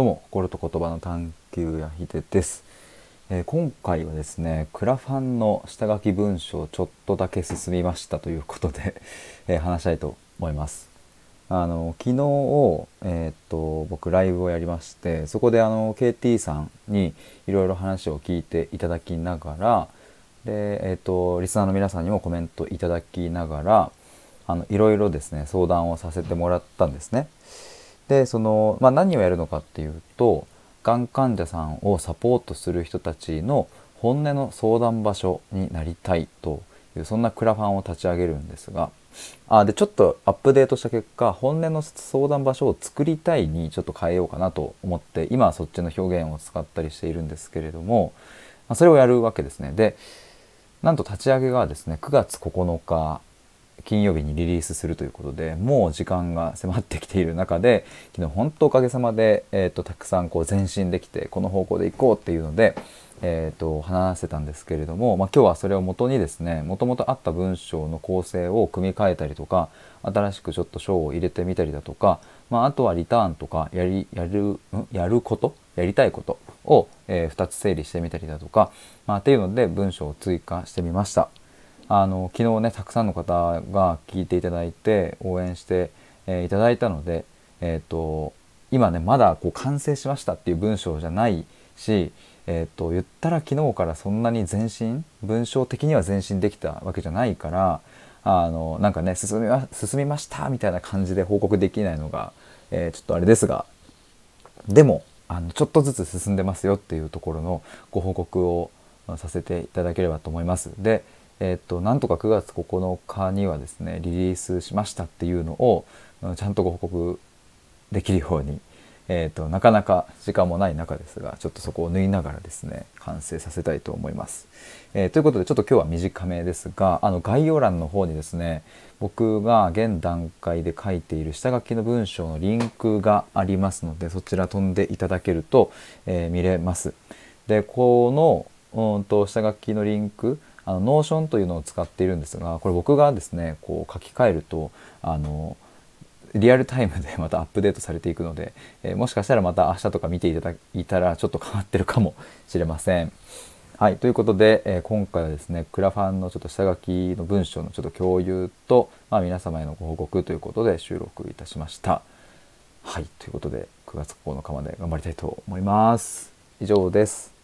どうも心と言葉の探求やひでです、えー、今回はですねクラファンの下書き文章ちょっとだけ進みましたということで、えー、話したいと思いますあの昨日えー、っと僕ライブをやりましてそこであの KT さんにいろいろ話を聞いていただきながらでえー、っとリスナーの皆さんにもコメントいただきながらあのいろいろですね相談をさせてもらったんですね。でその、まあ、何をやるのかっていうとがん患者さんをサポートする人たちの本音の相談場所になりたいというそんなクラファンを立ち上げるんですがあでちょっとアップデートした結果本音の相談場所を作りたいにちょっと変えようかなと思って今はそっちの表現を使ったりしているんですけれども、まあ、それをやるわけですね。でなんと立ち上げがですね9月9日金曜日にリリースするということでもう時間が迫ってきている中で昨日本当おかげさまで、えーと、たくさんこう前進できてこの方向で行こうっていうので、えーと、話せたんですけれども、まあ、今日はそれを元にですねもともとあった文章の構成を組み替えたりとか新しくちょっと章を入れてみたりだとか、まあ、あとはリターンとかやりやるやること？やりたいこと？を、えー、2つ整理してみたりだとか、まあ、っていうので文章を追加してみました。あの昨日ねたくさんの方が聞いていただいて応援して、えー、いただいたので、えーと、今ねまだこう完成しましたっていう文章じゃないし、えーと、言ったら昨日からそんなに前進文章的には前進できたわけじゃないからあのなんかね進みま進みましたみたいな感じで報告できないのが、えー、ちょっとあれですがでもあのちょっとずつ進んでますよっていうところのご報告をさせていただければと思います。でえ、っとなんとか9月9日にはですねリリースしましたっていうのをちゃんとご報告できるように、え、っとなかなか時間もない中ですがちょっとそこを縫いながらですね完成させたいと思います。えー、ということでちょっと今日は短めですがあの概要欄の方にですね僕が現段階で書いている下書きの文章のリンクがありますのでそちら飛んでいただけると、え見れます。でこのうんと下書きのリンクあのノーションというのを使っているんですがこれ僕がですねこう書き換えるとあのリアルタイムでまたアップデートされていくので、えー、もしかしたらまた明日とか見ていただいたらちょっと変わってるかもしれません。はい、ということで、えー、今回はですねクラファンのちょっと下書きの文章のちょっと共有と、まあ、皆様へのご報告ということで収録いたしました。はいということで9月9日まで頑張りたいと思います。以上です。